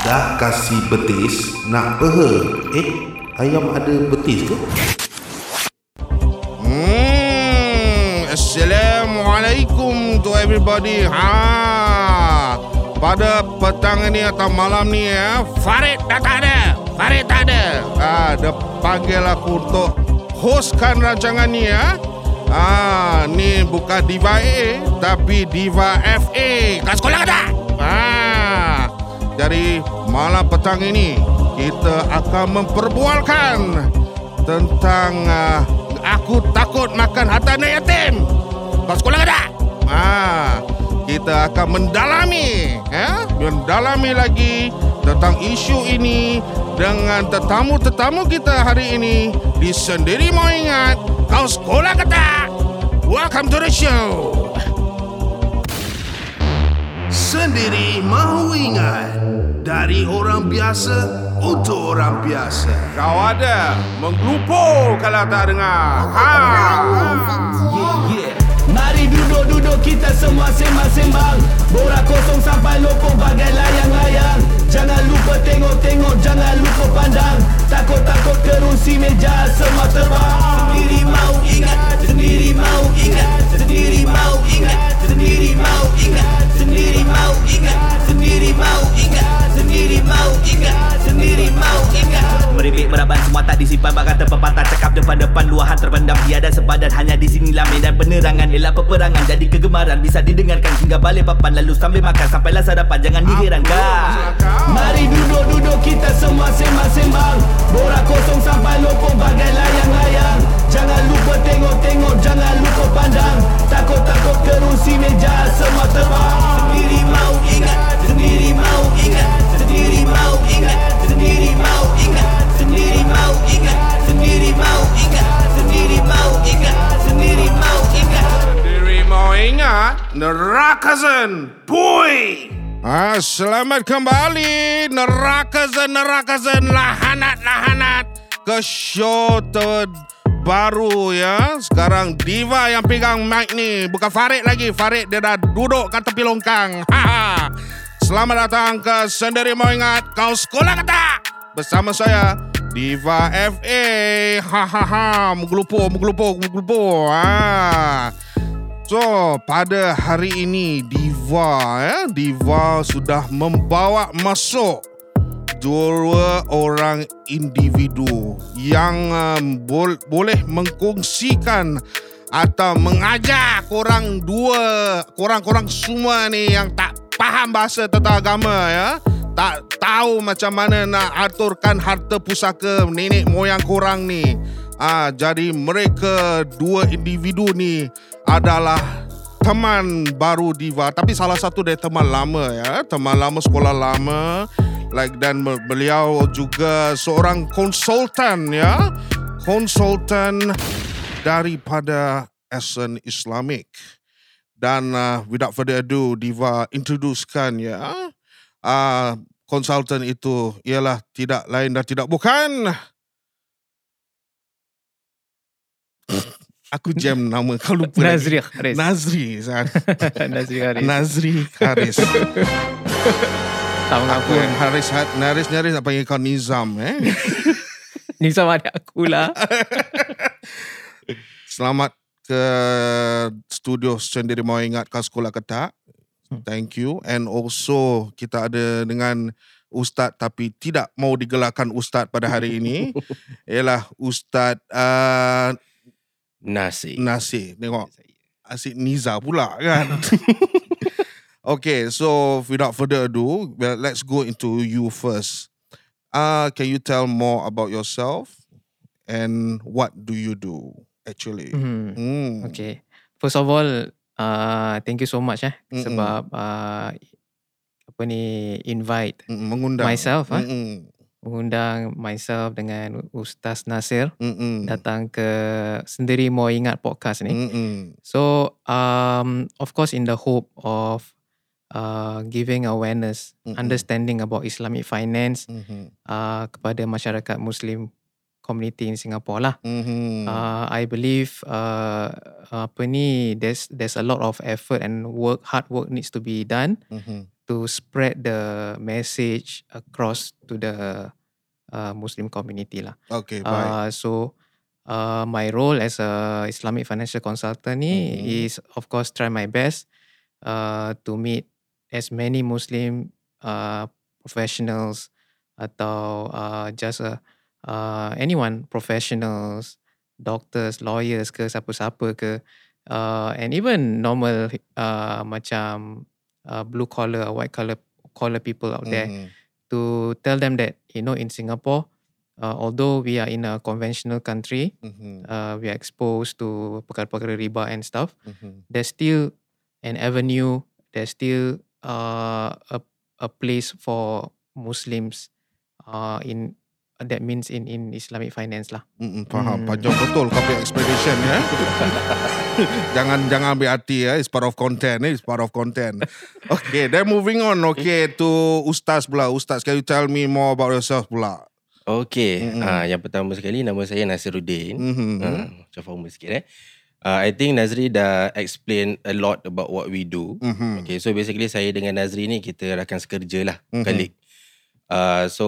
Dah kasih betis, nak peha. Eh, ayam ada betis ke? Hmm, Assalamualaikum to everybody. Ha. Pada petang ni atau malam ni ya, Farid dah tak ada. Farid tak ada. Ah, dia panggil aku untuk hostkan rancangan ni ya. Ah, ni bukan Diva A tapi Diva FA. Kau sekolah ke tak? Ah. Jadi malam petang ini kita akan memperbualkan tentang uh, aku takut makan harta anak yatim. Kau sekolah ke tak? Ah, kita akan mendalami, ya, mendalami lagi tentang isu ini dengan tetamu-tetamu kita hari ini di sendiri mau ingat kau sekolah ke tak? Welcome to the show. Sendiri mahu ingat dari orang biasa untuk orang biasa. Kau ada menggelupur kalau tak dengar. Ha. Mari duduk-duduk kita semua sembang-sembang. Borak kosong sampai lopong bagai layang-layang. Jangan lupa tengok-tengok, jangan lupa pandang. Takut-takut kerusi meja semua terbang. Sendiri mau ingat, sendiri mau ingat Sendiri mau ingat, semua tak disimpan Bakal terpepatah cakap depan-depan. Luahan terpendam tiada sepadan Hanya di sinilah medan penerangan. Ialah peperangan jadi kegemaran. Bisa didengarkan hingga balik papan Lalu sambil makan. Sampailah sarapan Jangan diherankan. Mari duduk-duduk kita semua sembang-sembang. Borak kosong sampai lopong bagai layang-layang. Jangan lupa tengok-tengok, jangan lupa pandang. Takut-takut kerusi meja semua terbang. Sendiri mau ingat, sendiri mau ingat. Sendiri mau ingat, sendiri mau ingat Sendiri mau ingat, sendiri mau ingat Sendiri mau ingat, sendiri mau ingat. Diri mau ingat Nerakazen Pui! Ah, Selamat kembali Nerakazen Nerakazen Lahanat Lahanat. Ke show terbaru ya. Sekarang Diva yang pegang mic ni. Bukan Farid lagi. Farid dia dah duduk kat tepi longkang. Haha. Selamat datang ke Sendiri Mau Ingat Kau sekolah ke tak? Bersama saya Diva FA Hahaha Menggelupur Menggelupur Menggelupur ha. So, pada hari ini Diva ya, Diva sudah membawa masuk dua orang individu yang um, bol- boleh mengkongsikan atau mengajar korang dua, korang-korang semua ni yang tak faham bahasa tentang agama ya. Tak tahu macam mana nak aturkan harta pusaka nenek moyang korang ni. Ah, jadi mereka dua individu ni adalah teman baru Diva. Tapi salah satu dari teman lama ya. Teman lama sekolah lama. Like dan be- beliau juga seorang konsultan ya. Konsultan daripada Ascent Islamic. Dan uh, without further ado Diva introducekan ya uh, konsultan itu ialah tidak lain dan tidak bukan Aku jam nama kau lupa Nazri. Haris. Nazri. Nazri Haris. Nazri Haris. Tahu Aku yang Haris Naris Naris nak panggil kau Nizam eh. Ni sama ada aku lah. Selamat ke studio sendiri mau ingat kau sekolah ke tak. Thank you and also kita ada dengan Ustaz tapi tidak mau digelarkan Ustaz pada hari ini ialah Ustaz uh, Nasi. Nasir. Tengok asyik Niza pula kan. okay, so without further ado, well, let's go into you first. Uh, can you tell more about yourself and what do you do actually? Hmm. Hmm. Okay. First of all, uh, thank you so much eh Mm-mm. sebab uh, apa ni invite Mm, Mengundang. myself ah, Mm-mm. mengundang myself dengan Ustaz Nasir Mm-mm. datang ke sendiri mau ingat podcast ni. Mm-mm. So um of course in the hope of uh, giving awareness, Mm-mm. understanding about Islamic finance Mhm. uh, kepada masyarakat Muslim community in Singapore lah. Mhm. Uh, I believe uh, apa ni there's there's a lot of effort and work hard work needs to be done Mhm. to spread the message across to the uh, Muslim community lah. Okay, baik. Uh, so uh, my role as a Islamic financial consultant ni Mhm. is of course try my best uh, to meet as many Muslim uh, professionals atau uh, just uh, uh, anyone professionals, doctors, lawyers ke siapa-siapa ke uh, and even normal uh, macam uh, blue collar or white collar collar people out there Mhm. to tell them that you know in Singapore, uh, although we are in a conventional country, Mhm. uh, we are exposed to perkara-perkara riba and stuff. Mhm. There's still an avenue. There's still uh, a a place for Muslims uh, in that means in in Islamic finance lah. Mm-mm, faham. Hmm. Panjang betul kau punya explanation ya. jangan jangan ambil hati ya. It's part of content. Eh. It's part of content. Okay, then moving on. Okay, to Ustaz pula. Ustaz, can you tell me more about yourself pula? Okay, mm-hmm. uh, yang pertama sekali nama saya Nasiruddin. Mhm. Uh, macam formal sikit eh. Uh, I think Nazri dah explain a lot about what we do. Mhm. Okay, so basically saya dengan Nazri ni kita rakan sekerja lah, Mhm. mm-hmm. colleague. Uh, so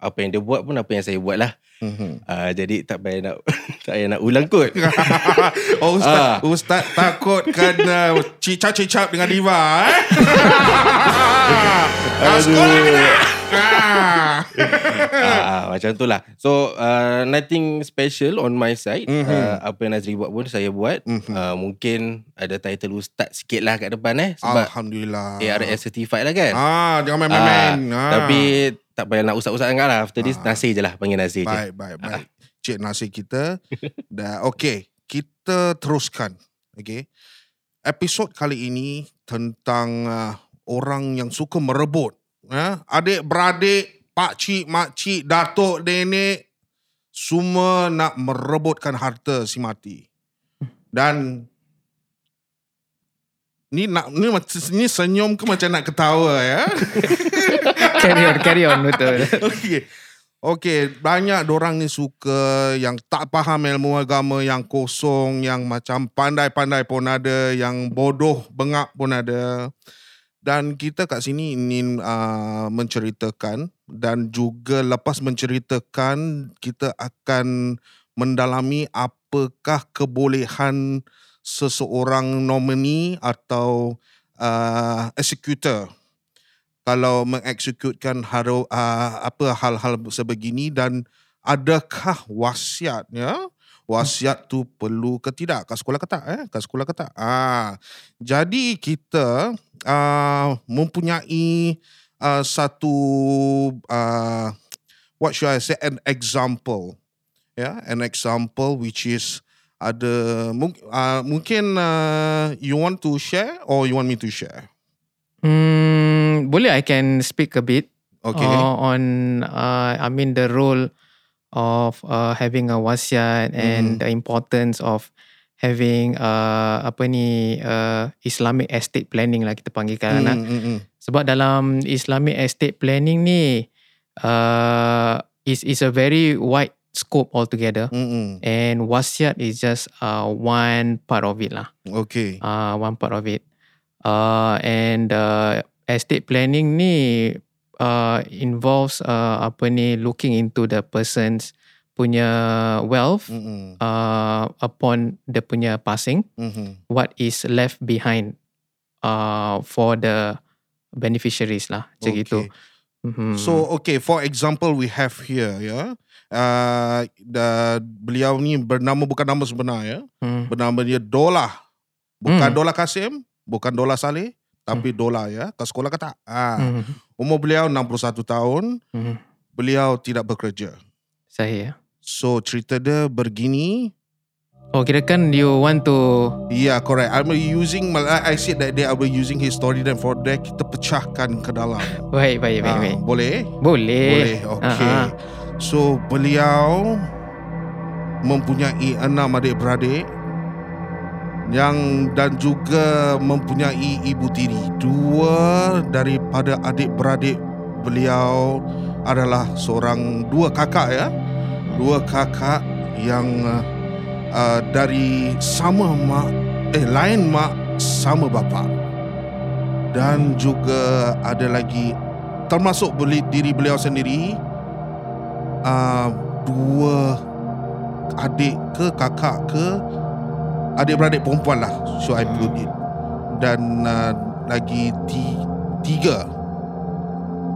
apa yang dia buat pun apa yang saya buat lah. Uh, jadi tak payah nak tak payah nak ulang kot. oh, Ustaz, Ah. Ustaz takut kena cicap-cicap dengan Diva eh? Sekolah tak? Ah. uh, macam tu lah. So uh, nothing special on my side. Mhm. Mm-hmm. Uh, apa yang Nazri buat pun saya buat. Mhm. Mm-hmm. Uh, mungkin ada title ustaz sikit lah kat depan eh. Sebab Alhamdulillah. ARS certified lah kan. Ah, jangan main-main. Ah, Ah. Tapi tak payah nak usap-usap sangat lah. After this, Ah. Nasir je lah. Panggil Nasir je. Baik, baik, baik. Cik nasi kita. Dah, okay. Kita teruskan. Okay. Episod kali ini tentang uh, orang yang suka merebut. Ya? Adik-beradik, pakcik, makcik, datuk, nenek. Semua nak merebutkan harta si mati. Dan ni nak ni ni senyum ke macam nak ketawa ya? carry on, carry on betul. Okey. Okey, banyak orang ni suka yang tak faham ilmu agama, yang kosong, yang macam pandai-pandai pun ada, yang bodoh bengak pun ada. Dan kita kat sini ingin uh, menceritakan dan juga lepas menceritakan kita akan mendalami apakah kebolehan seseorang nominee atau uh, executor. Kalau mengeksekutkan haro, uh, apa hal-hal sebegini dan adakah wasiat ya wasiat tu perlu ke tidak? Kat sekolah ke tak eh? Kat sekolah ke tak ah jadi kita uh, mempunyai uh, satu uh, what should I say an example. Ya yeah? an example which is ada uh, mungkin uh, you want to share or you want me to share Hmm, boleh I can speak a bit okay uh, on uh, I mean the role of uh, having a wasiat and Mhm. the importance of having uh, apa ni uh, Islamic estate planning lah kita panggilkan mm. mm, mm, mm. sebab dalam Islamic estate planning ni uh, is is a very wide scope altogether Mm-mm. and wasiat is just uh, one part of it lah Okay. uh, one part of it. Uh, and uh, estate planning ni uh, involves uh, apa ni looking into the person's punya wealth Mm-mm. uh, upon the punya passing, Mhm. what is left behind uh, for the beneficiaries lah, macam Okay. gitu. Mhm. So okay, for example we have here ya. Uh, the, beliau ni bernama bukan nama sebenar ya. Hmm. Bernama dia Dola. Bukan Hmm. Dola Kasim, bukan Dola Saleh, tapi Dola ya. Ke sekolah ke tak? Ah. Hmm. Umur beliau 61 tahun. Hmm. Beliau tidak bekerja. Saya. So cerita dia begini. Oh, kira kan you want to Yeah, correct. I'm using I said that they are using his story then for that kita pecahkan ke dalam. baik baik baik Ah, baik. boleh? Boleh. Boleh. Ah, ah. So beliau mempunyai enam adik-beradik yang dan juga mempunyai ibu tiri. Dua daripada adik-beradik beliau adalah seorang dua kakak ya. dua kakak yang uh, uh, dari sama mak eh lain mak sama bapa. Dan juga ada lagi termasuk beli diri beliau sendiri uh, dua adik ke kakak ke adik-beradik perempuan lah so I put it dan uh, lagi ti, tiga.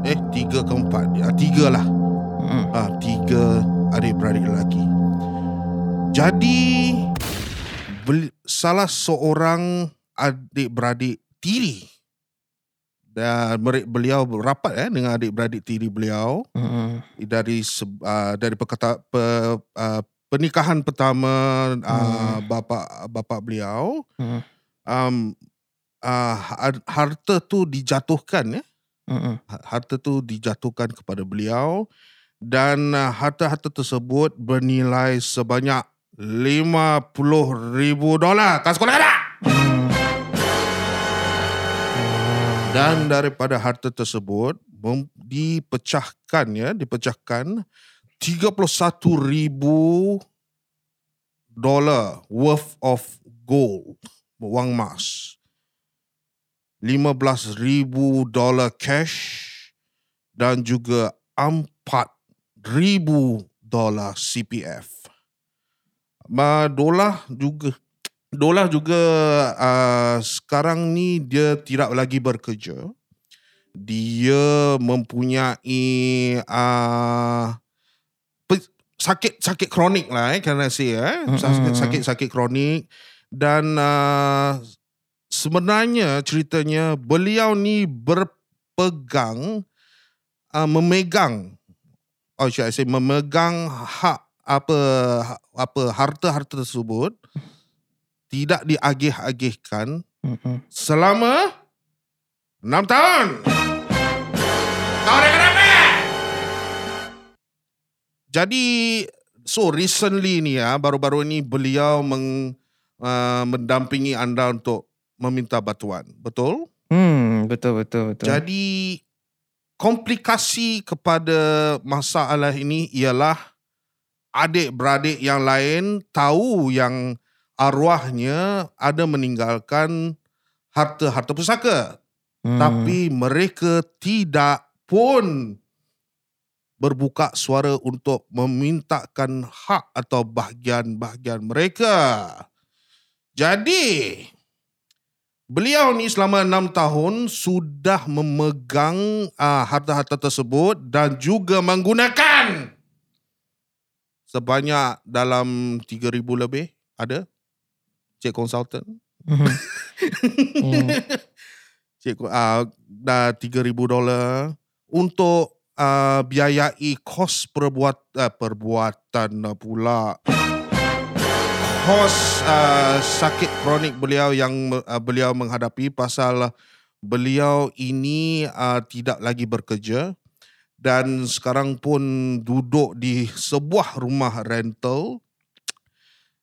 Eh tiga ke empat uh, tiga lah. Ah, tiga adik-beradik lelaki. Jadi salah seorang adik-beradik tiri dan beliau rapat eh dengan adik-beradik tiri beliau Mm. dari uh, dari perkata pe, uh, pernikahan pertama uh, bapa bapa beliau Mm. um, uh, har- harta tu dijatuhkan ya Mm. harta tu dijatuhkan kepada beliau dan uh, harta-harta tersebut bernilai sebanyak 50 ribu dolar. Kas sekolah ada? Dan daripada harta tersebut dipecahkan ya, dipecahkan 31 ribu dolar worth of gold, wang emas. 15 ribu dolar cash dan juga 4 ribu dolar CPF. Ma dolar juga. Dolar juga uh, sekarang ni dia tidak lagi bekerja. Dia mempunyai uh, sakit sakit kronik lah eh kerana saya eh? Sakit sakit sakit kronik. Dan uh, sebenarnya ceritanya beliau ni berpegang uh, memegang oh should I say memegang hak apa apa harta-harta tersebut tidak diagih-agihkan Mm. selama 6 tahun. Kau ada kenapa? Jadi so recently ni ya baru-baru ni beliau meng, uh, mendampingi anda untuk meminta bantuan. Betul? Hmm, betul betul betul. Jadi komplikasi kepada masalah ini ialah adik-beradik yang lain tahu yang arwahnya ada meninggalkan harta-harta pusaka. Hmm. Tapi mereka tidak pun berbuka suara untuk memintakan hak atau bahagian-bahagian mereka. Jadi, beliau ni selama enam tahun sudah memegang uh, harta-harta tersebut dan juga menggunakan sebanyak dalam 3,000 lebih ada cik konsultan Mhm. Hmm. Cik uh, dah 3000 dolar untuk uh, biayai kos perbuat uh, perbuatan pula kos uh, sakit kronik beliau yang uh, beliau menghadapi pasal beliau ini uh, tidak lagi bekerja dan sekarang pun duduk di sebuah rumah rental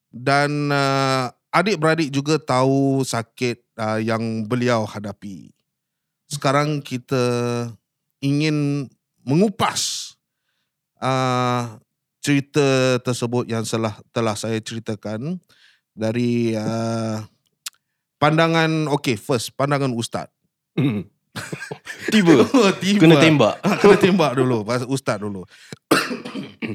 dan uh, adik-beradik juga tahu sakit uh, yang beliau hadapi. Sekarang kita ingin mengupas uh, cerita tersebut yang telah telah saya ceritakan dari uh, pandangan okay first pandangan ustaz. Tiba. Tiba. Kena tembak. Kena tembak dulu pasal ustaz dulu.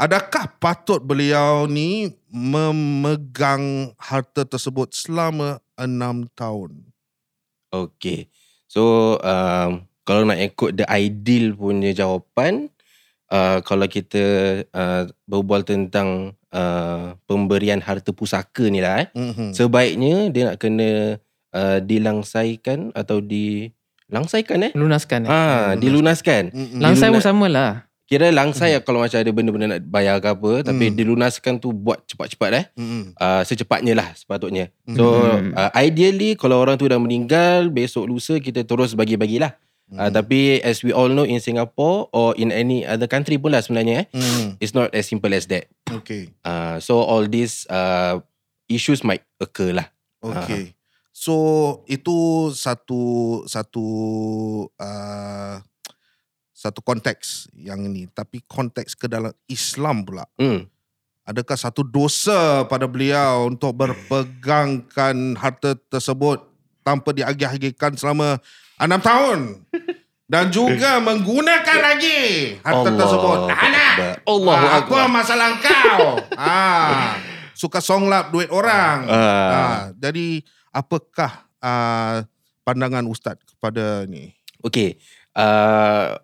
Adakah patut beliau ni memegang harta tersebut selama enam tahun? Okay. So um, kalau nak ikut the ideal punya jawapan, uh, kalau kita uh, berbual tentang uh, pemberian harta pusaka ni lah eh, Mm-hmm. sebaiknya dia nak kena uh, dilangsaikan atau dilangsaikan eh? Lunaskan. Eh? Ah, dilunaskan. Mm-mm. Langsai pun diluna- sama lah. Kira langsai kalau macam ada benda-benda nak bayar ke apa, tapi Mm. dilunaskan tu buat cepat-cepat eh. Uh, secepatnya lah sepatutnya. So Hmm. uh, ideally kalau orang tu dah meninggal besok lusa kita terus bagi-bagilah. Uh, tapi as we all know in Singapore or in any other country pun lah sebenarnya eh, Mm. it's not as simple as that. Okay. Uh, so all these uh, issues might occur lah. Okay. So itu satu satu uh, satu konteks yang ini, tapi konteks ke dalam Islam pula. Hmm. Adakah satu dosa pada beliau untuk berpegangkan harta tersebut tanpa diagih-agihkan selama enam tahun? Dan juga menggunakan lagi harta Allah tersebut. Anak. Allahu ah, apa Akbar. masalah kau? ah, suka songlap duit orang. Ah. Ah, jadi apakah ah, pandangan ustaz kepada ni? Okay. Uh,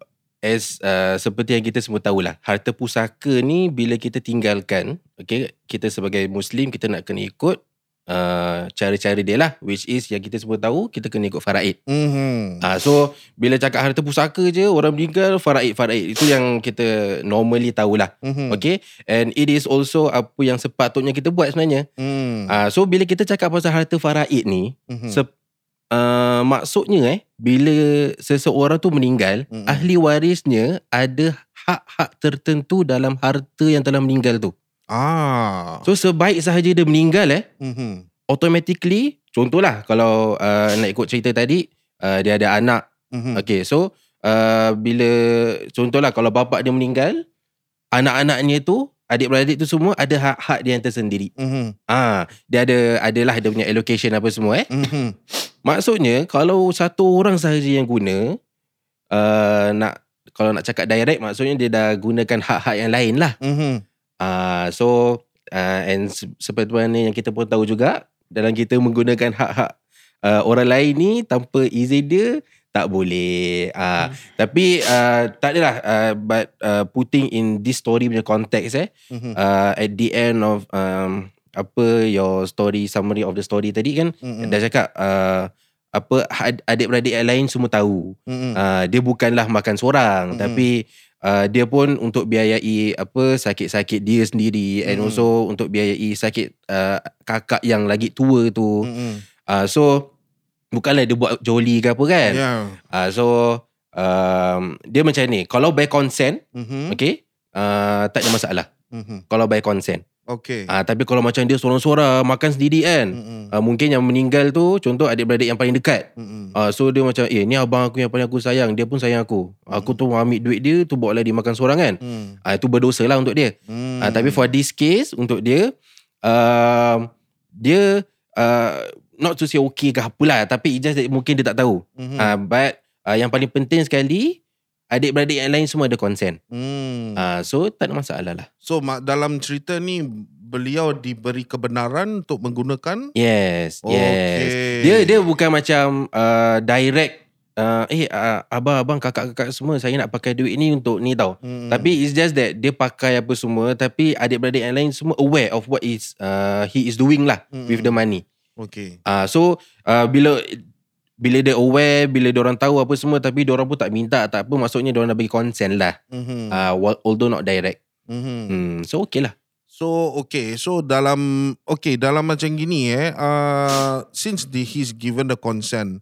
as uh, seperti yang kita semua tahulah, harta pusaka ni bila kita tinggalkan, okay, kita sebagai Muslim kita nak kena ikut uh, cara-cara dia lah, which is yang kita semua tahu kita kena ikut faraid. Mhm. Ah, so bila cakap harta pusaka je orang meninggal faraid faraid itu yang kita normally tahulah. Mhm. Okay And it is also Apa yang sepatutnya kita buat sebenarnya Hmm. Ah, So bila kita cakap Pasal harta faraid ni Mhm. se- uh, Maksudnya eh Bila seseorang tu meninggal Mhm. Ahli warisnya Ada hak-hak tertentu Dalam harta yang telah meninggal tu Ah. So sebaik sahaja dia meninggal eh Mhm. Automatically Contohlah Kalau uh, nak ikut cerita tadi uh, Dia ada anak Mhm. Okay so uh, Bila Contohlah kalau bapak dia meninggal Anak-anaknya tu Adik-beradik tu semua Ada hak-hak dia yang tersendiri Mhm. Ah, Dia ada Adalah dia punya allocation apa semua eh Mhm. Maksudnya Kalau satu orang sahaja yang guna uh, Nak Kalau nak cakap direct Maksudnya dia dah gunakan hak-hak yang lain lah Mhm. Ah, So uh, And se- seperti mana yang kita pun tahu juga Dalam kita menggunakan hak-hak uh, Orang lain ni Tanpa izin dia tak boleh. Uh, Tapi uh, tak adalah. Uh, but uh, putting in this story punya konteks eh. Mhm. Uh, at the end of um, apa your story summary of the story tadi kan Mhm. dah cakap uh, apa ad- adik-beradik lain semua tahu. Mhm. Uh, dia bukanlah makan seorang Mm-mm. tapi uh, dia pun untuk biayai apa sakit-sakit dia sendiri and Mm-mm. also untuk biayai sakit uh, kakak yang lagi tua tu. Mhm. Uh, so bukanlah dia buat joli ke apa kan. Ya. Uh, so um, dia macam ni, kalau by consent, Mhm. okay, uh, tak ada masalah. Mhm. Kalau by consent. Okey. Uh, tapi kalau macam dia seorang-seorang makan sendiri kan. Uh, mungkin yang meninggal tu contoh adik-beradik yang paling dekat. Uh, so dia macam eh ni abang aku yang paling aku sayang Dia pun sayang aku Aku tu ambil duit dia Tu bawa lah dia makan seorang kan Mhm. uh, Itu berdosa lah untuk dia Mhm. uh, Tapi for this case Untuk dia uh, Dia uh, Not to say okay ke apalah Tapi it just that mungkin dia tak tahu Mhm. uh, But uh, Yang paling penting sekali Adik-beradik yang lain semua ada consent Mhm. uh, So tak ada masalah lah So dalam cerita ni beliau diberi kebenaran untuk menggunakan Yes Yes Okey. Dia dia bukan macam uh, Direct uh, Eh uh, abang-abang kakak-kakak semua Saya nak pakai duit ni untuk ni tau Hmm. Tapi it's just that Dia pakai apa semua Tapi adik-beradik yang lain Semua aware of what is uh, He is doing lah Mm-mm. With the money Okey. uh, So uh, Bila Bila dia aware Bila dia orang tahu apa semua Tapi dia orang pun tak minta Tak apa Maksudnya dia orang dah bagi consent lah Mhm. uh, Although not direct Mhm. hmm, So okay lah So okay, so dalam okay dalam macam gini eh, uh, since the, he's given the consent,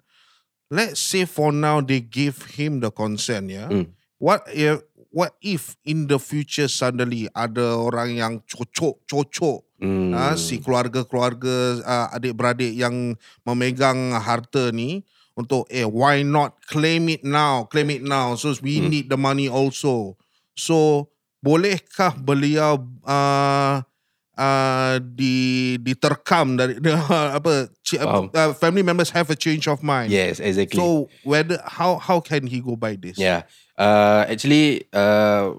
let's say for now they give him the consent, ya. Hmm. What if what if in the future suddenly ada orang yang cocok cocok hmm. ah, si keluarga-keluarga uh, adik-beradik yang memegang harta ni untuk eh why not claim it now, claim it now, so we Hmm. need the money also. So bolehkah beliau uh, uh, di diterkam dari apa uh, family members have a change of mind. Yes exactly So whether how how can he go by this? Yeah. Uh, actually, uh,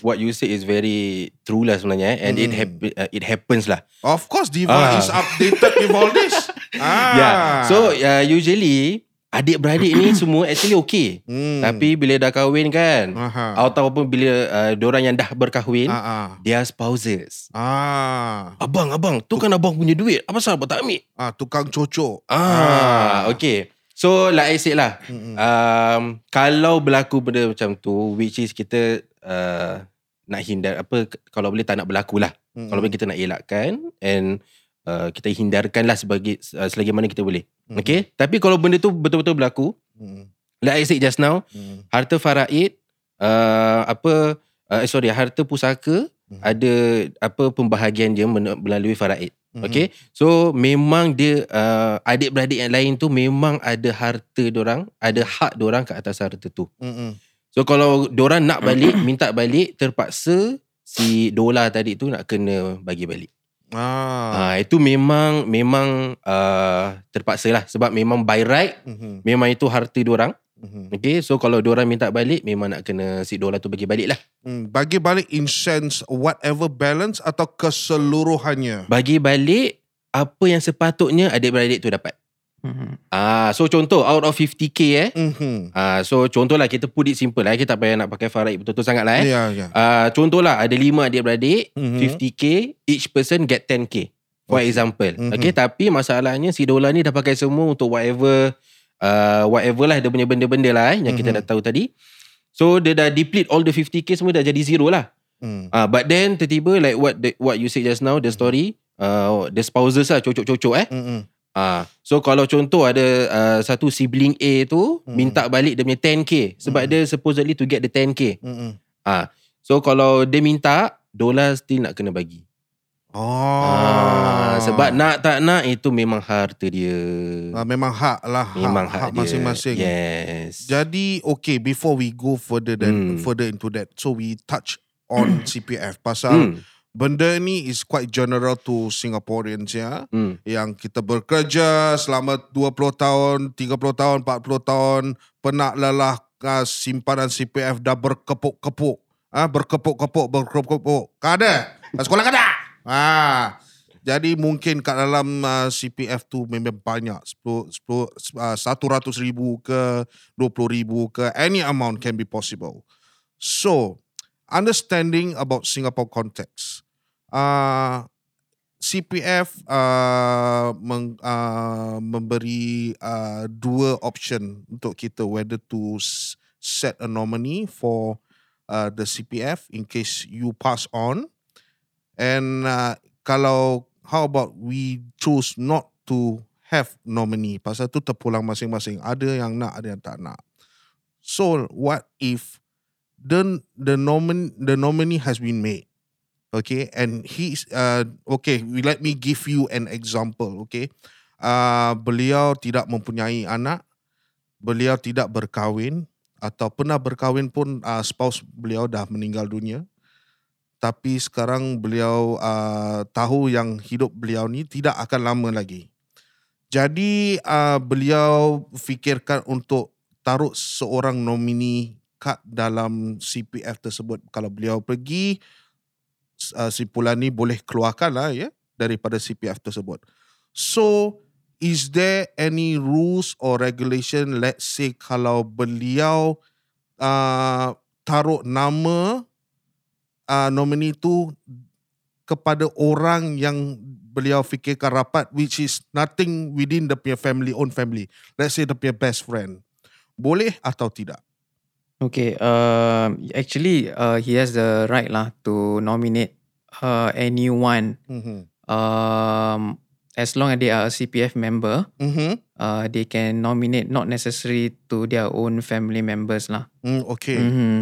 what you say is very true lah sebenarnya, eh, and it Mm. hap- uh, it happens lah. Of course, Diva Ah. is updated with all this. Ah. Yeah. So uh, usually adik-beradik ni semua actually okay. Hmm. Tapi bila dah kahwin kan, Aha. ataupun bila uh, diorang yang dah berkahwin, Ah, ah. their spouses. Ah. Abang, abang, tu kan abang punya duit. Apa salah abang tak ambil? Ah, tukang cocok. Ah, okay. So like I said lah, Mm-mm. um, kalau berlaku benda macam tu, which is kita uh, nak hindar apa kalau boleh tak nak berlaku lah. Mm-mm. Kalau boleh kita nak elakkan and uh, kita hindarkan lah sebagai uh, selagi mana kita boleh. Mm-mm. Okay. Tapi kalau benda tu betul-betul berlaku, Mm-mm. like I said just now, Mm-mm. harta faraid, uh, apa, uh, sorry, harta pusaka Mhm. ada apa pembahagian dia melalui faraid. Mhm. Okay. So memang dia uh, adik-beradik yang lain tu memang ada harta orang, ada hak orang ke atas harta tu. Mm-mm. So kalau diorang nak balik, minta balik, terpaksa si dolar tadi tu nak kena bagi balik. Ah. Ah itu memang memang uh, terpaksa lah sebab memang by right Mhm, memang itu harta diorang. mhm. Okay, so kalau diorang minta balik memang nak kena si dolar tu bagi balik lah. Hmm, Bagi balik in sense whatever balance atau keseluruhannya. Bagi balik apa yang sepatutnya adik-beradik tu dapat. Mhm. Ah, so contoh out of 50k eh. Mhm. Ah, so contohlah kita put it simple lah. eh. Kita tak payah nak pakai faraid betul-betul sangat lah eh. Ya, ya. Ah, contohlah ada lima adik-beradik, Mhm. 50k, each person get 10k. For Okay. example. Mhm. Okay, tapi masalahnya si dolar ni dah pakai semua untuk whatever uh, whatever lah dia punya benda-benda lah eh, yang kita Mhm. dah tahu tadi. So dia dah deplete all the 50k semua dah jadi zero lah. Hmm. Ah, but then tiba-tiba like what the, what you said just now the story, uh, the spouses lah cocok-cocok eh. Mhm. Ah, so kalau contoh ada uh, satu sibling A tu Mhm. minta balik dia punya 10k sebab Mhm. dia supposedly to get the 10k. Mhm. Ah, so kalau dia minta, dolar still nak kena bagi. Oh. Ah, sebab nak tak nak itu memang harta dia. Ah, memang hak lah. Hak, memang hak, hak, dia. masing-masing. Yes. Jadi okay before we go further than Hmm. further into that, so we touch on CPF pasal Hmm. Benda ni is quite general to Singaporeans ya. Hmm. Yang kita bekerja selama 20 tahun, 30 tahun, 40 tahun, penat lelah uh, simpanan CPF dah berkepuk-kepuk. Ah, berkepuk-kepuk, berkepuk-kepuk. Kada. Sekolah kada. Ah. Jadi mungkin kat dalam uh, CPF tu memang banyak 10 10 uh, 100 ribu ke 20 ribu ke any amount can be possible. So, understanding about Singapore context. Uh, CPF uh, meng, uh, memberi uh, dua option untuk kita whether to set a nominee for uh, the CPF in case you pass on. And uh, kalau how about we choose not to have nominee? Pasal tu terpulang masing-masing. Ada yang nak ada yang tak nak. So what if the the nomin the nominee has been made okay? And he's uh okay let me give you an example okay? Uh beliau tidak mempunyai anak beliau tidak berkahwin atau pernah berkahwin pun uh, spouse beliau dah meninggal dunia. Tapi sekarang beliau uh, tahu yang hidup beliau ni tidak akan lama lagi. Jadi uh, beliau fikirkan untuk taruh seorang nomini kat dalam CPF tersebut. Kalau beliau pergi uh, simpulan ni boleh keluarkan lah ya daripada CPF tersebut. So is there any rules or regulation let's say kalau beliau uh, taruh nama uh, nominee tu kepada orang yang beliau fikirkan rapat which is nothing within the punya family own family. Let's say the punya best friend. Boleh atau tidak? Okay, um, actually, uh, he has the right lah to nominate uh, anyone. Mm-hmm. Um, as long as they are a CPF member, Mm-hmm. uh, they can nominate not necessary to their own family members lah. Mm, okay. Mm-hmm.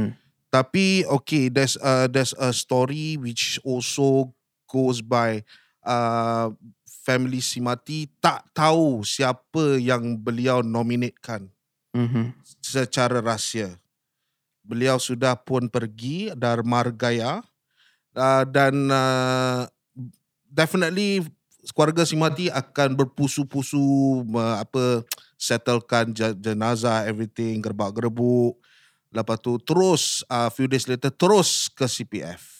Tapi okay, there's a there's a story which also goes by uh, family Simati tak tahu siapa yang beliau nominatekan Mm-hmm. secara rahsia. Beliau sudah pun pergi dari Margaya uh, dan uh, definitely keluarga Simati akan berpusu-pusu uh, apa settlekan jenazah everything gerbak-gerbuk. Lepas tu terus a uh, few days later terus ke CPF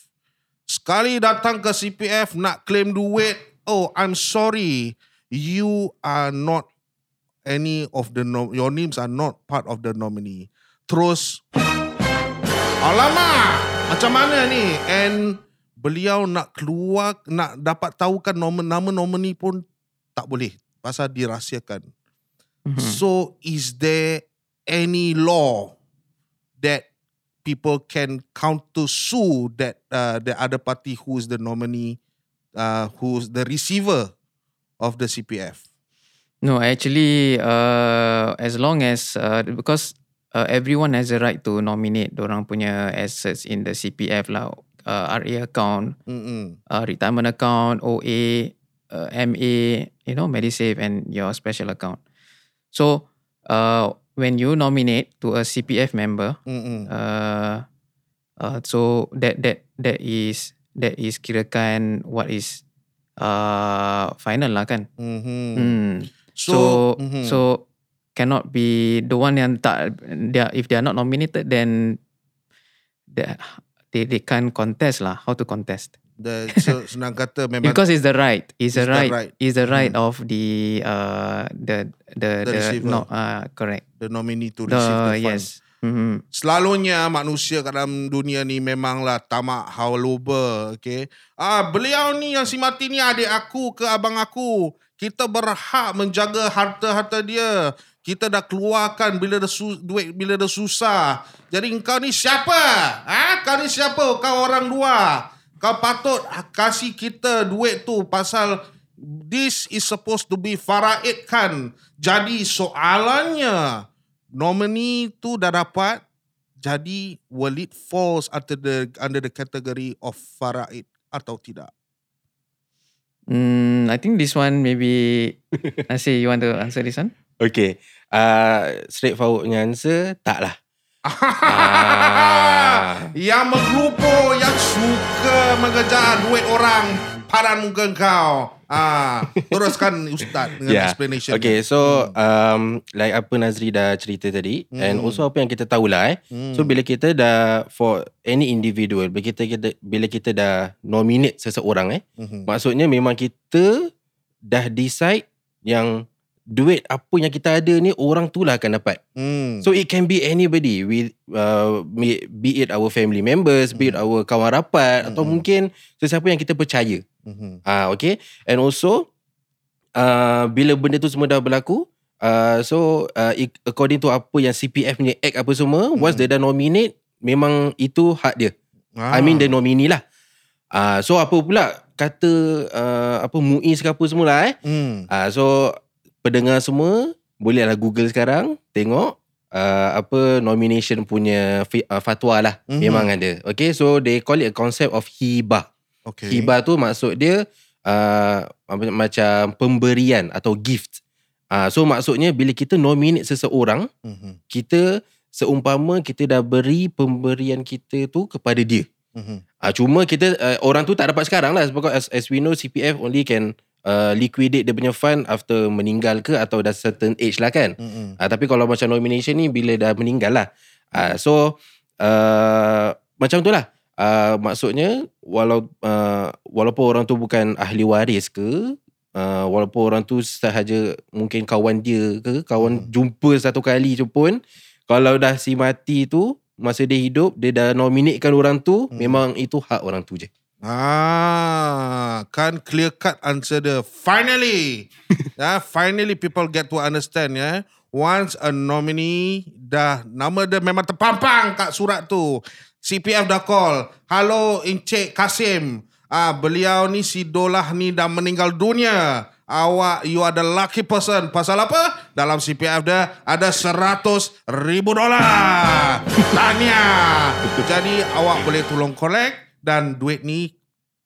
sekali datang ke CPF nak claim duit oh I'm sorry you are not any of the nom- your names are not part of the nominee. Terus alamak macam mana ni and beliau nak keluar nak dapat tahu kan nama nama nominee pun tak boleh pasal dirahsiakan Mm-hmm. So is there any law that people can counter sue that uh, the other party who is the nominee, uh, who's the receiver of the CPF? No, actually, uh, as long as uh, because uh, everyone has a right to nominate orang punya assets in the CPF lah, uh, RA account, uh, retirement account, OA, uh, MA, you know, Medisave and your special account. So, uh, when you nominate to a CPF member, uh, uh, so that that that is that is kirakan what is uh final lah kan. Mhm. Hmm. So, So mhm. so cannot be the one yang tak they are, if they are not nominated then they they, they can't contest lah. How to contest? the, so, senang kata memang Because it's the right. It's It's, the the right. right. It's the right of the uh the the The the, receiver. no uh correct. the nominee to The, receive the fund. yes. Mm-hmm. Selalunya manusia kat dalam dunia ni memanglah tamak hauloba, okay? Ah, beliau ni yang si mati ni adik aku ke abang aku. Kita berhak menjaga harta-harta dia. Kita dah keluarkan bila dah su- duit bila dah susah. Jadi engkau ni siapa? Ha? Kau ni siapa? Kau orang luar. Kau patut kasih kita duit tu pasal this is supposed to be faraid kan. Jadi soalannya nominee tu dah dapat jadi will it falls under the under the category of faraid atau tidak? Mm, I think this one maybe Nasir you want to answer this one? Okay. Uh, straightforwardnya answer, tak lah. Ah. yang menggelupo yang suka mengejar duit orang padan muka kau. Ah, teruskan ustaz dengan Yeah. explanation. Okay, so um, like apa Nazri dah cerita tadi Hmm. and also apa yang kita tahulah eh. Hmm. So bila kita dah for any individual, bila kita, kita bila kita dah nominate seseorang eh, Mhm. maksudnya memang kita dah decide yang duit apa yang kita ada ni orang tu lah akan dapat. Hmm. So it can be anybody with uh, be it our family members, be it our kawan rapat atau Mm-mm. mungkin sesiapa yang kita percaya. Mhm. Ah okay. And also uh, bila benda tu semua dah berlaku, uh, so uh, according to apa yang CPF punya act apa semua, once dia dah nominate, memang itu hak dia. Ah. I mean the nominee lah. Ah so apa pula kata uh, apa MUIS ke apa semula eh. Hmm. Ah so pendengar semua bolehlah Google sekarang tengok uh, apa nomination punya fi- uh, fatwa lah Mhm. memang ada. Okay so they call it a concept of hibah. Okay. Hibah tu maksud dia uh, macam pemberian atau gift. Uh, so maksudnya bila kita nominate seseorang, Mhm. kita seumpama kita dah beri pemberian kita tu kepada dia. Mhm. Uh, cuma kita uh, orang tu tak dapat sekarang lah sebab as, as we know CPF only can uh, liquidate dia punya fund after meninggal ke atau dah certain age lah kan. Mhm. Uh, tapi kalau macam nomination ni bila dah meninggal lah. Uh, so uh, macam tu lah. Uh, maksudnya walau uh, walaupun orang tu bukan ahli waris ke uh, walaupun orang tu sahaja mungkin kawan dia ke kawan Hmm. jumpa satu kali je pun kalau dah si mati tu masa dia hidup dia dah nominatekan orang tu Hmm. memang itu hak orang tu je. Ah, kan clear cut answer dia. Finally. yeah, finally people get to understand ya. Once a nominee dah nama dia memang terpampang kat surat tu. CPF dah call. Hello Encik Kasim. Ah, beliau ni si Dolah ni dah meninggal dunia. Awak, you are the lucky person. Pasal apa? Dalam CPF dia ada 100 ribu dolar. Tahniah. Jadi awak boleh tolong collect dan duit ni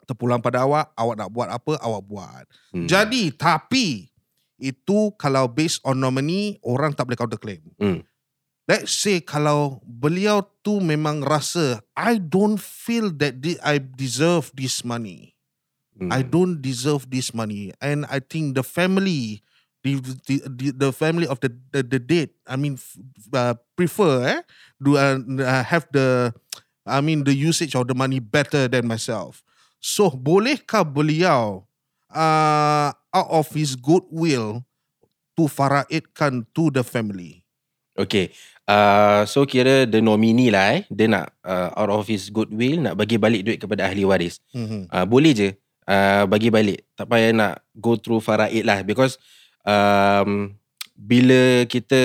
terpulang pada awak. Awak nak buat apa, awak buat. Hmm. Jadi, tapi itu kalau based on nominee, orang tak boleh counter claim. Hmm. Let's say kalau beliau tu memang rasa I don't feel that I deserve this money. Hmm. I don't deserve this money, and I think the family, the the, the, family of the the, the dead, I mean, uh, prefer eh, do uh, uh, have the, I mean, the usage of the money better than myself. So bolehkah beliau, uh, out of his goodwill, to faraidkan to the family? Okay. Uh, so kira the nominee lah eh. Dia nak uh, out of his goodwill nak bagi balik duit kepada ahli waris. Mm-hmm. Uh, boleh je uh, bagi balik. Tak payah nak go through faraid lah. Because um, bila kita,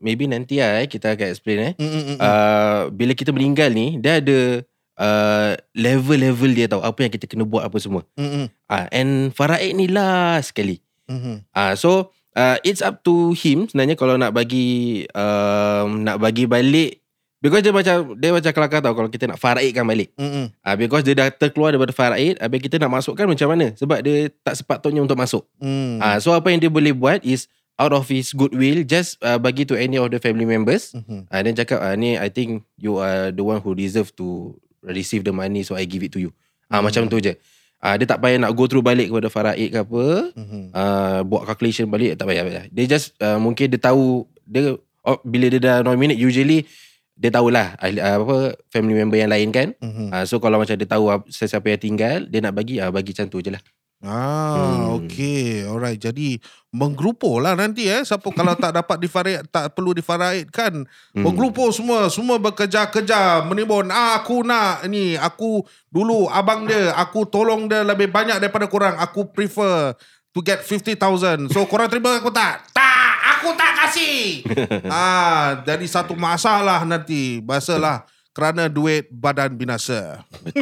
maybe nanti lah eh, kita akan explain eh. Mm-hmm. Uh, bila kita meninggal ni, dia ada uh, level-level dia tahu apa yang kita kena buat apa semua. mm-hmm. Uh, and faraid ni last sekali. Mm-hmm. Ah, so uh, it's up to him sebenarnya kalau nak bagi um, nak bagi balik because dia macam dia macam kelakar tau kalau kita nak faraidkan balik. Mm-hmm. Ah, because dia dah terkeluar daripada faraid, habis kita nak masukkan macam mana? Sebab dia tak sepatutnya untuk masuk. Mm. Ah, so apa yang dia boleh buat is out of his goodwill just uh, bagi to any of the family members. Mhm. Uh, then cakap uh, ni I think you are the one who deserve to receive the money so I give it to you. Ah uh, macam tu je. Ah uh, dia tak payah nak go through balik kepada Faraid ke apa. Mhm. Uh, buat calculation balik tak payah. payah. Dia just uh, mungkin dia tahu dia oh, bila dia dah nominate usually dia tahulah ahli, uh, apa family member yang lain kan. Mhm. Uh, so kalau macam dia tahu ap- sesiapa yang tinggal dia nak bagi ah uh, bagi macam tu je lah. Ah, Hmm. okey. Alright. Jadi menggrupur lah nanti eh. Siapa kalau tak dapat difaraid, tak perlu difaraidkan. Hmm. Menggrupur semua, semua bekerja-kerja menimbun. Ah, aku nak ni, aku dulu abang dia, aku tolong dia lebih banyak daripada korang. Aku prefer to get 50,000. So korang terima aku tak? Tak, aku tak kasih. ah, jadi satu masalah nanti. Bahasalah kerana duit badan binasa.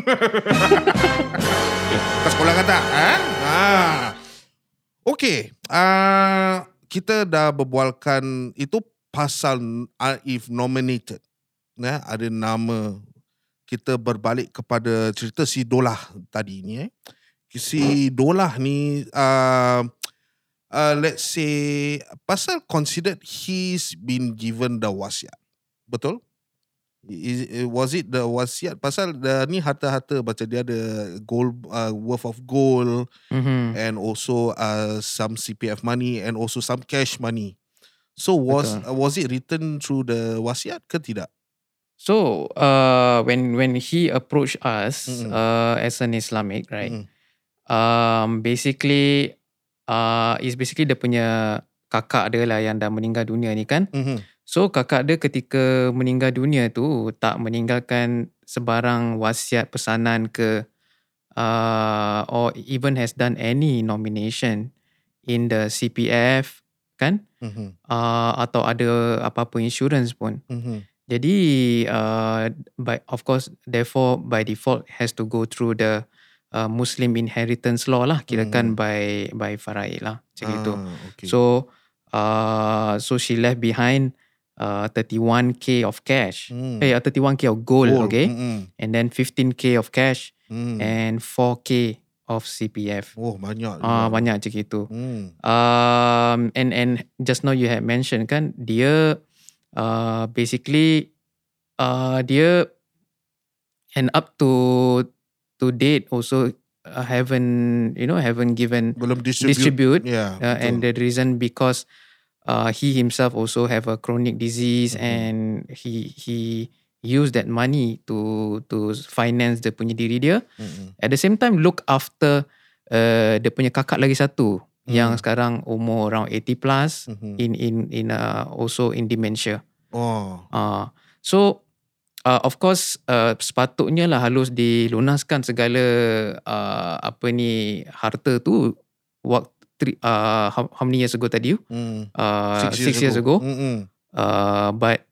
Kau sekolah kata, eh? Ah. Okey, uh, kita dah berbualkan itu pasal uh, if nominated. Ya, ada nama kita berbalik kepada cerita si Dolah tadi ni eh. Si Dolah ni uh, uh, let's say pasal considered he's been given the wasiat. Betul? Is, was it the wasiat pasal the, ni harta-harta macam dia ada gold uh, worth of gold Mhm. and also uh, some CPF money and also some cash money. So was Betul. uh, was it written through the wasiat ke tidak? So uh, when when he approached us Mm-mm. uh, as an Islamic, right? Mm. Um, basically, uh, is basically dia punya kakak dia lah yang dah meninggal dunia ni kan. Mm-hmm. So kakak dia ketika meninggal dunia tu tak meninggalkan sebarang wasiat pesanan ke uh, or even has done any nomination in the CPF kan Mm-hmm. uh, atau ada apa-apa insurance pun. Mm-hmm. Jadi uh, by of course therefore by default has to go through the uh, Muslim inheritance law lah kirakan by by faraid lah macam itu. Ah, okay. So uh, so she left behind uh, 31k of cash. Mm. Eh uh, 31k of gold, Gold. okay? Mm-mm. And then 15k of cash Mm. and 4k of CPF. Oh banyak. Ah uh, banyak macam itu. Mm. Um, and and just now you had mentioned kan dia uh, basically uh, dia and up to to date also uh, haven't you know haven't given Belum distribute. distribute Yeah. uh, and the reason because uh, he himself also have a chronic disease Mhm. and he he used that money to to finance the punya diri dia Mm-mm. at the same time look after uh, dia punya kakak lagi satu Hmm. yang sekarang umur around 80 plus Mhm. in in in uh, also in dementia. Oh. Uh, so uh, of course uh, sepatutnya lah harus dilunaskan segala uh, apa ni harta tu waktu uh, how, how many years ago tadi you? Mm. Uh, six, years, ago. Mm-mm. Uh, but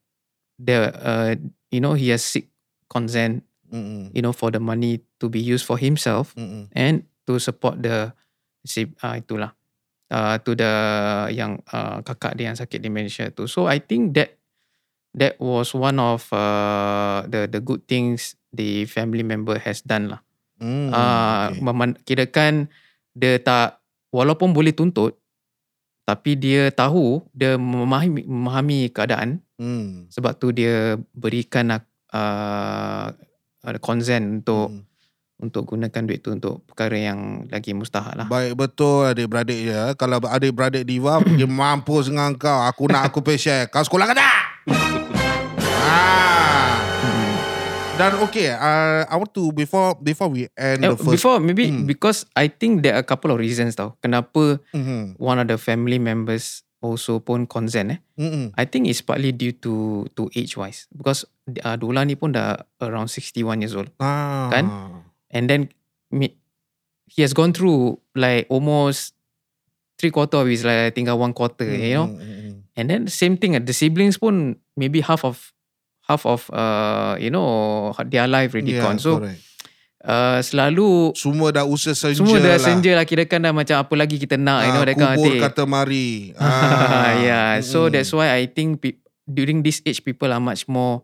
the uh, you know he has seek consent Mm-mm. you know for the money to be used for himself Mm-mm. and to support the si uh, itulah uh, to the yang uh, kakak dia yang sakit dementia tu. So I think that that was one of uh, the the good things the family member has done lah. Mm, Uh, okay. meman- kirakan dia tak walaupun boleh tuntut tapi dia tahu dia memahami memahami keadaan Mm. sebab tu dia berikan uh, uh, consent untuk Mm. untuk gunakan duit tu untuk perkara yang lagi mustahak lah. Baik betul adik-beradik ya. Kalau adik-beradik Diva dia mampus dengan kau. Aku nak aku pay share. Kau sekolah ke tak? Dan okay, uh, I want to before before we end Eh, the first. before maybe Hmm. because I think there are a couple of reasons tau. Kenapa Mhm. one of the family members also pun consent eh. Mm-mm. I think it's partly due to to age wise because uh, Dula ni pun dah around 61 years old Ah. Kan? and then me, he has gone through like almost three quarter of his like tinggal one quarter you know Mm, mm, mm. And then same thing, the siblings pun maybe half of half of uh you know their life already Yeah, gone. So correct. uh, selalu semua dah usaha senja semua dah lah. senja lah kirakan dah macam apa lagi kita nak you know Ah, that kind of kubur thing. kata mari. Ah, yeah. So mm-mm. that's why I think pe- during this age people are much more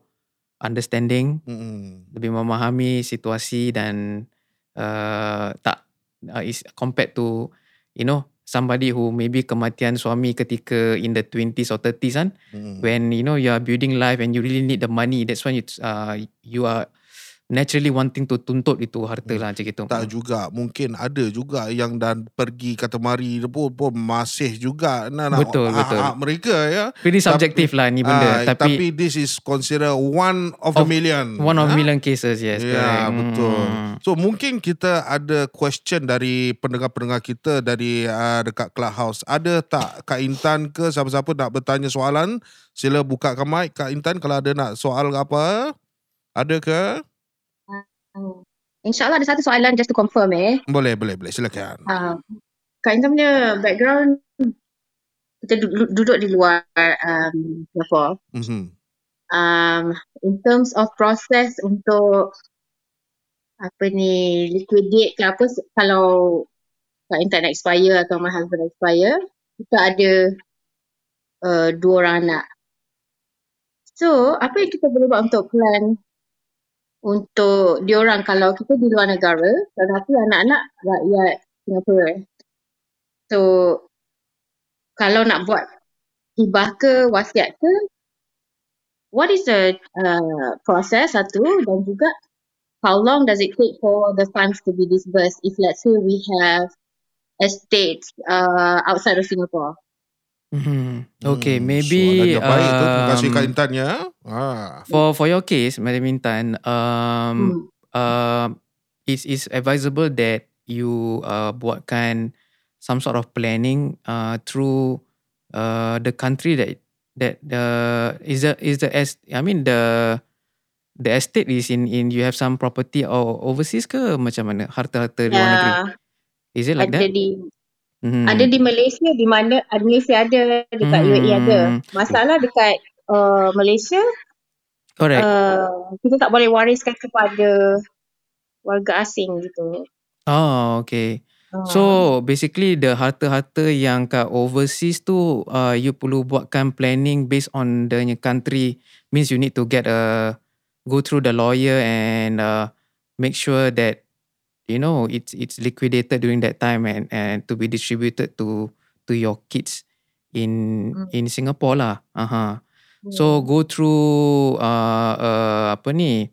understanding, Mm-mm. lebih memahami situasi dan uh, tak uh, is compared to you know somebody who maybe kematian suami ketika in the 20s or 30s kan Hmm. when you know you are building life and you really need the money that's when it's uh, you are naturally wanting to tuntut itu harta lah macam gitu. Tak juga Mungkin ada juga Yang dan pergi kata mari pun, pun Masih juga nak Betul, hak- betul. hak mereka ya Pretty subjective lah ni benda Ah, tapi, tapi this is consider one of, Of- million. one of Ah? million cases yes Ya, correct. betul. Hmm. So mungkin kita ada question dari pendengar-pendengar kita dari uh, dekat Clubhouse. Ada tak Kak Intan ke siapa-siapa nak bertanya soalan? Sila bukakan mic Kak Intan kalau ada nak soal apa. Ada ke? Hmm. InsyaAllah ada satu soalan just to confirm eh. Boleh, boleh, boleh. Silakan. Uh, Kak Intan punya background kita duduk, duduk di luar um, Singapore. Mm-hmm. Um, in terms of process untuk apa ni liquidate ke apa kalau Kak Intan nak expire atau my husband expire kita ada uh, dua orang anak. So apa yang kita boleh buat untuk plan untuk diorang kalau kita di luar negara tetapi anak-anak rakyat Singapura. So kalau nak buat hibah ke wasiat ke what is the uh, process satu dan juga how long does it take for the funds to be disbursed if let's say we have estates uh, outside of Singapore. Hmm. Okay, Hmm, maybe soalan yang baik tu. Terima kasih Kak um, Intan ya. Ah. for for your case, Madam Intan, um, Hmm. uh, it's it's advisable that you uh, buatkan some sort of planning uh, through uh, the country that that the is the is the es- I mean the the estate is in in you have some property or overseas ke macam mana harta-harta di luar negeri Yeah, is it like ada that di Mhm. ada di Malaysia di mana ada Malaysia ada dekat Hmm. UAE ada. Masalah dekat uh, Malaysia correct uh, kita tak boleh wariskan kepada warga asing gitu. oh okay Uh, So basically the harta-harta yang kat overseas tu uh, you perlu buatkan planning based on the country means you need to get a go through the lawyer and uh, make sure that you know it's it's liquidated during that time and and to be distributed to to your kids in Mm. in Singapore lah. Uh-huh. So go through uh, uh apa ni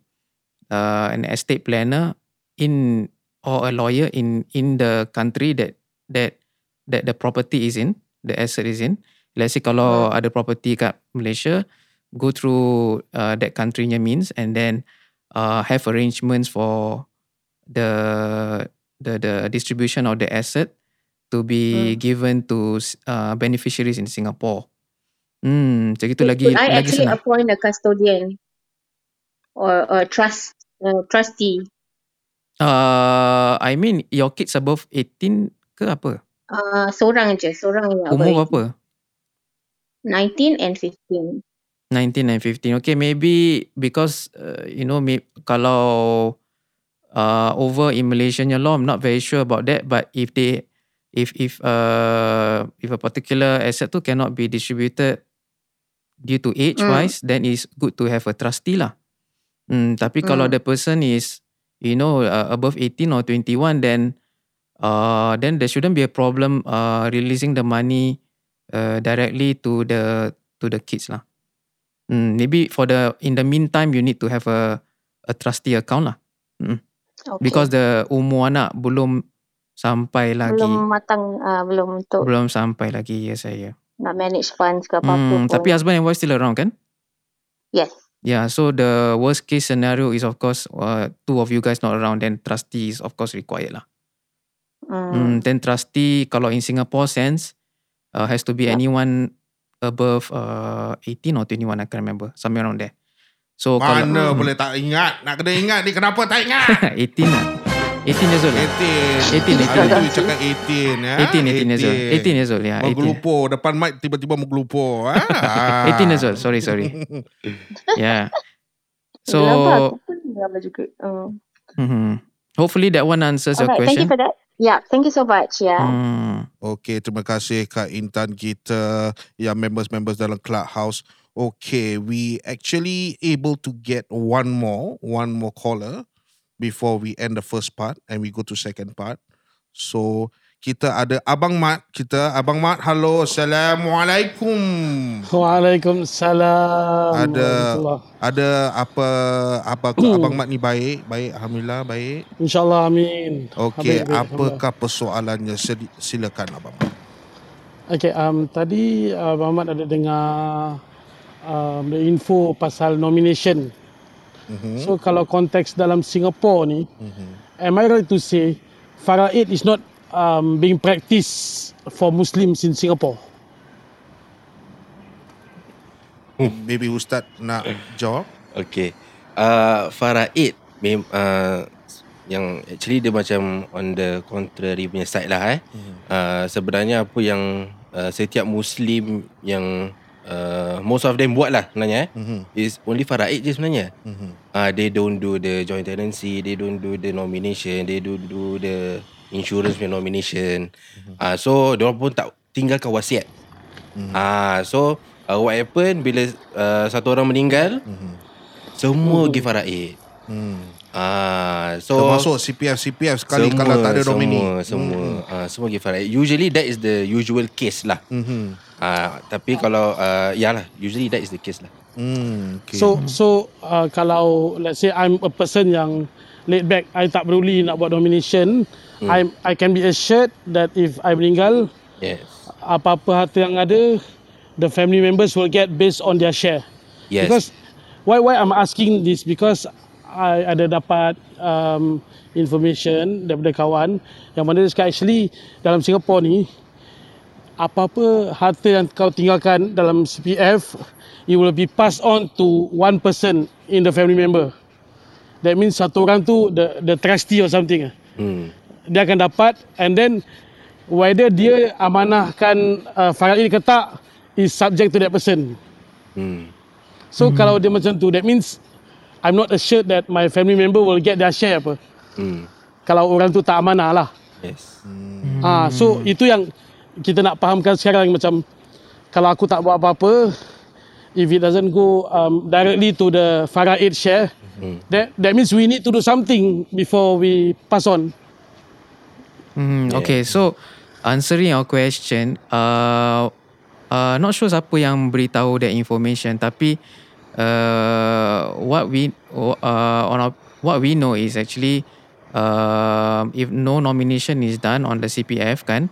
uh, an estate planner in or a lawyer in in the country that that that the property is in, the asset is in. Let's say kalau ada property kat Malaysia, go through uh, that countrynya means and then uh, have arrangements for the the the distribution of the asset to be given to uh, beneficiaries in Singapore. Hmm, macam itu lagi Could I lagi actually senang. appoint a custodian or a trust uh, trustee? Uh, I mean your kids above 18 ke apa? Uh, seorang je, seorang yang Umur berapa? 19 and 15. 19 and 15. Okay, maybe because uh, you know may, kalau uh, over in Malaysian law, I'm not very sure about that. But if they if if uh if a particular asset tu cannot be distributed due to age Mm. wise, then it's good to have a trustee lah. Hmm, tapi kalau Mm. the person is you know uh, above 18 or 21, then uh then there shouldn't be a problem uh releasing the money uh directly to the to the kids lah. Hmm, maybe for the in the meantime you need to have a a trustee account lah Okay. because the umur anak belum sampai lagi belum matang, uh, belum untuk belum sampai lagi ya saya. nak manage funds ke apa-apa Hmm, pun. tapi husband and wife still around kan? yes. Yeah, so the worst case scenario is of course uh, two of you guys not around then trustee is of course required lah. Hmm. Hmm, then trustee kalau in Singapore sense uh, has to be Yeah. anyone above uh, 18 or 21 I can't remember somewhere around there. So kalau Mana Hmm. boleh tak ingat? Nak kena ingat ni kenapa tak ingat? 18 lah. 18 years old lah. 18. 18, Ada 18. tu cakap 18 ya. 18, 18 years old. 18 years old, yeah. 18, Menggelupur. Depan mic tiba-tiba menggelupur. ah. 18 years old, sorry, sorry. Yeah. So, Lama, lama juga. Uh. mhm. hopefully that one answers your Alright, thank you question. for that. Yeah, thank you so much. Yeah. Hmm. Okey, terima kasih Kak Intan kita yang members-members dalam Clubhouse. Okay, we actually able to get one more, one more caller before we end the first part and we go to second part. So, kita ada Abang Mat. Kita Abang Mat, halo. Assalamualaikum. Waalaikumsalam. Ada ada apa apa Abang Mat ni baik? Baik, alhamdulillah baik. InsyaAllah amin. Okey, Baik, baik, apakah persoalannya? Silakan Abang Mat. Okey, um, tadi uh, Muhammad ada dengar um, the info pasal nomination. Mm-hmm. So kalau konteks dalam Singapore ni, mm-hmm. am I right to say Faraid is not um, being practiced for Muslims in Singapore? Maybe Ustaz nak jawab? Okay. Uh, Faraid mem, uh, yang actually dia macam on the contrary punya side lah eh. Hmm. Uh, sebenarnya apa yang uh, setiap Muslim yang uh, most of them buat lah sebenarnya eh. Hmm. Is only Faraid je sebenarnya. Hmm. Uh, they don't do the joint tenancy, they don't do the nomination, they don't do the insurance punya nomination. Hmm. Uh, so, diorang pun tak tinggalkan wasiat. Hmm. Uh, so, uh, what happen bila uh, satu orang meninggal, hmm. semua give faraid. Hmm. Ah, so Termasuk CPF CPF sekali semua, kalau tak ada nomini. Semua, semua, hmm. ah, semua give faraid. Usually that is the usual case lah. Mhm. Ah, tapi kalau uh, ya lah, usually that is the case lah. Hmm. Okay. So so uh, kalau let's say I'm a person yang laid back, I tak peduli nak buat nomination, hmm. I I can be assured that if I meninggal, Yes. apa-apa harta yang ada, the family members will get based on their share. Yes. Because why why I'm asking this because I ada dapat um, information daripada kawan yang mana dia cakap actually dalam Singapore ni apa-apa harta yang kau tinggalkan dalam CPF it will be passed on to one person in the family member. That means satu orang tu the the trustee or something. Hmm. Dia akan dapat and then whether dia amanahkan uh, faraid ke tak is subject to that person. Hmm. So hmm. kalau dia macam tu, that means I'm not assured that my family member will get their share apa. Hmm. Kalau orang tu tak amanah lah. Yes. Hmm. Ah, so itu yang kita nak fahamkan sekarang macam kalau aku tak buat apa-apa, if it doesn't go um, directly to the faraid share, hmm. that that means we need to do something before we pass on. Hmm, okay, so answering your question, uh, uh, not sure siapa yang beritahu that information, tapi uh, what we uh, on our, what we know is actually uh, if no nomination is done on the CPF kan,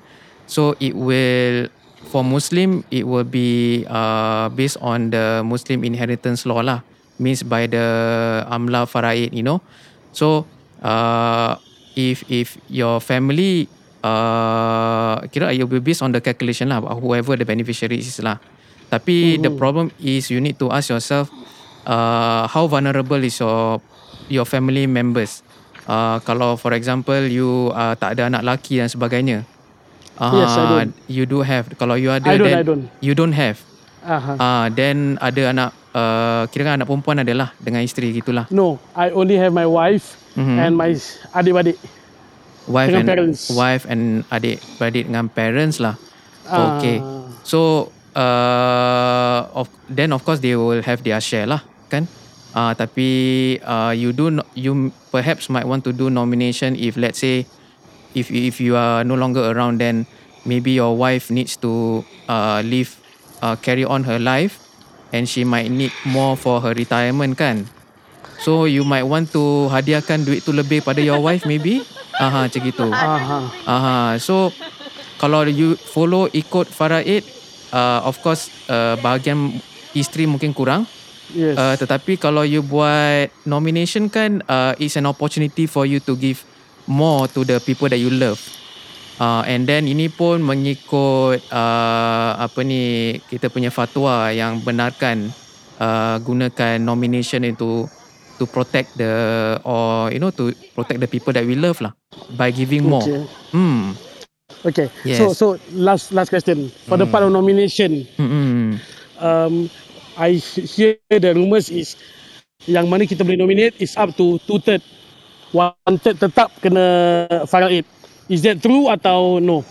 so it will for Muslim it will be uh, based on the Muslim inheritance law lah, means by the amla faraid, you know, so uh, if if your family uh, kira it will be based on the calculation lah whoever the beneficiary is lah tapi mm-hmm. the problem is you need to ask yourself uh, how vulnerable is your your family members uh, kalau for example you uh, tak ada anak lelaki dan sebagainya uh, Yes, I don't. you do have kalau you ada I don't, then I don't. you don't have Aha. uh, then ada anak uh, kira anak perempuan adalah dengan isteri gitulah No, I only have my wife Mhm. and my adik-adik. wife Dengan and parents. wife and adik beradik dengan parents lah. Ah. Okay. So uh, of then of course they will have their share lah, kan? Uh, tapi uh, you do no, you perhaps might want to do nomination if let's say if if you are no longer around then maybe your wife needs to uh, live uh, carry on her life and she might need more for her retirement kan. So you might want to hadiahkan duit tu lebih pada your wife maybe. Aha macam gitu. Aha. Aha. So kalau you follow ikut faraid uh, of course uh, bahagian isteri mungkin kurang. Yes. Uh, tetapi kalau you buat nomination kan uh, it's an opportunity for you to give more to the people that you love. Uh, and then ini pun mengikut uh, apa ni kita punya fatwa yang benarkan uh, gunakan nomination itu to protect the or you know to protect the people that we love lah by giving more. Okay. Hmm. Okay. Yes. So so last last question for the part of nomination. Hmm. Um, I hear the rumours is yang mana kita boleh nominate is up to two third, one third tetap kena faraid. Is that true atau no?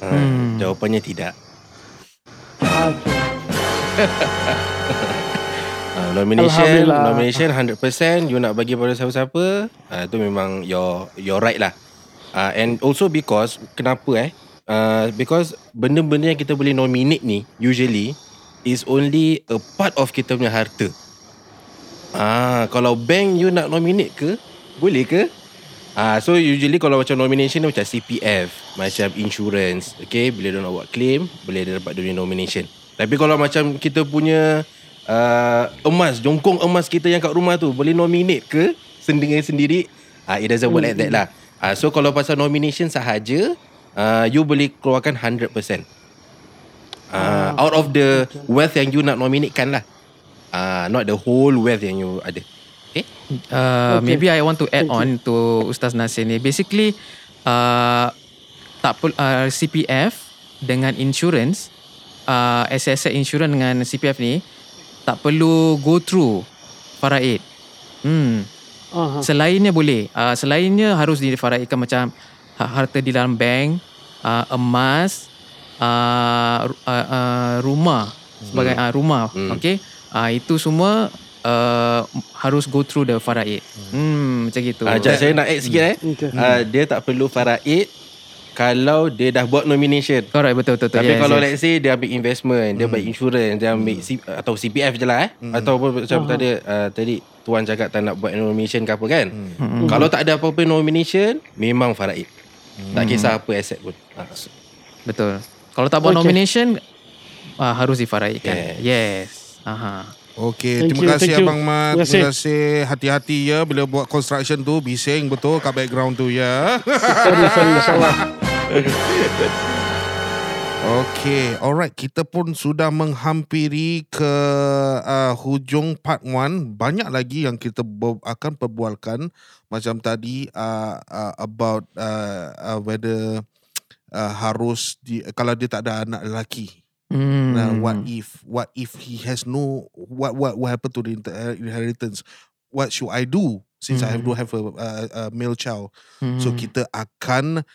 Uh, Hmm. Jawapannya tidak. Uh, nomination nomination 100% you nak bagi pada siapa-siapa uh, tu memang your your right lah Uh, and also because kenapa eh? Uh, because benda-benda yang kita boleh nominate ni usually is only a part of kita punya harta. Ah, kalau bank you nak nominate ke? Boleh ke? Ah, so usually kalau macam nomination ni macam CPF, macam insurance, okay, bila dia nak buat claim, boleh dia dapat dunia nomination. Tapi kalau macam kita punya uh, emas, jongkong emas kita yang kat rumah tu, boleh nominate ke sendiri-sendiri? Ah, it doesn't work like that lah. Ah, so kalau pasal nomination sahaja, uh, you boleh keluarkan 100%. Uh, out of the wealth yang you nak nominate kan lah. Uh, not the whole wealth yang you ada. Okay? Uh, Okay. Maybe I want to add Thank you. on to Ustaz Nasir ni. Basically, uh, tak per, uh, CPF dengan insurance, uh, asset insurance dengan CPF ni tak perlu go through faraid. Hmm. Aha. Selainnya boleh. Uh, selainnya harus difaraidkan macam ha- harta di dalam bank, uh, emas, uh, uh, uh, rumah sebagai uh, rumah. Hmm. Okay. Uh, itu semua uh, harus go through the faraid. Hmm, macam gitu. Uh, saya nak add sikit eh. Okay. Uh, dia tak perlu faraid kalau dia dah buat nomination. Correct betul betul. betul. Tapi Yes, kalau yes. let's say dia ambil investment, dia ambil insurance, dia ambil C, atau CPF je lah eh. Atau apa macam tadi uh, tadi tuan cakap tak nak buat nomination ke apa kan. Kalau tak ada apa-apa nomination, memang faraid. Tak kisah apa aset pun. Uh, Betul. Kalau tak buat Okay. nomination uh, harus difaraidkan. Yes. Yes. Aha. Okey, terima kasih thank you. Abang Mat. Terima Terima kasih. Hati-hati ya bila buat construction tu bising betul kat background tu ya. Sorry, sorry, salah. Okey, alright. Kita pun sudah menghampiri ke uh, hujung part 1. Banyak lagi yang kita ber- akan perbualkan macam tadi uh, uh, about uh, uh, whether uh, harus di, kalau dia tak ada anak lelaki. Hmm. Nah, what if what if he has no what what what happened to the uh, inheritance? What should I do since I have do have a, a, a male child? Hmm. So kita akan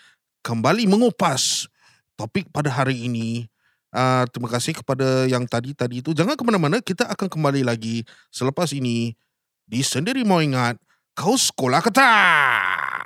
kembali mengupas topik pada hari ini. Uh, terima kasih kepada yang tadi-tadi itu. Jangan ke mana-mana, kita akan kembali lagi selepas ini di Sendiri Mau Ingat, Kau Sekolah Ketat.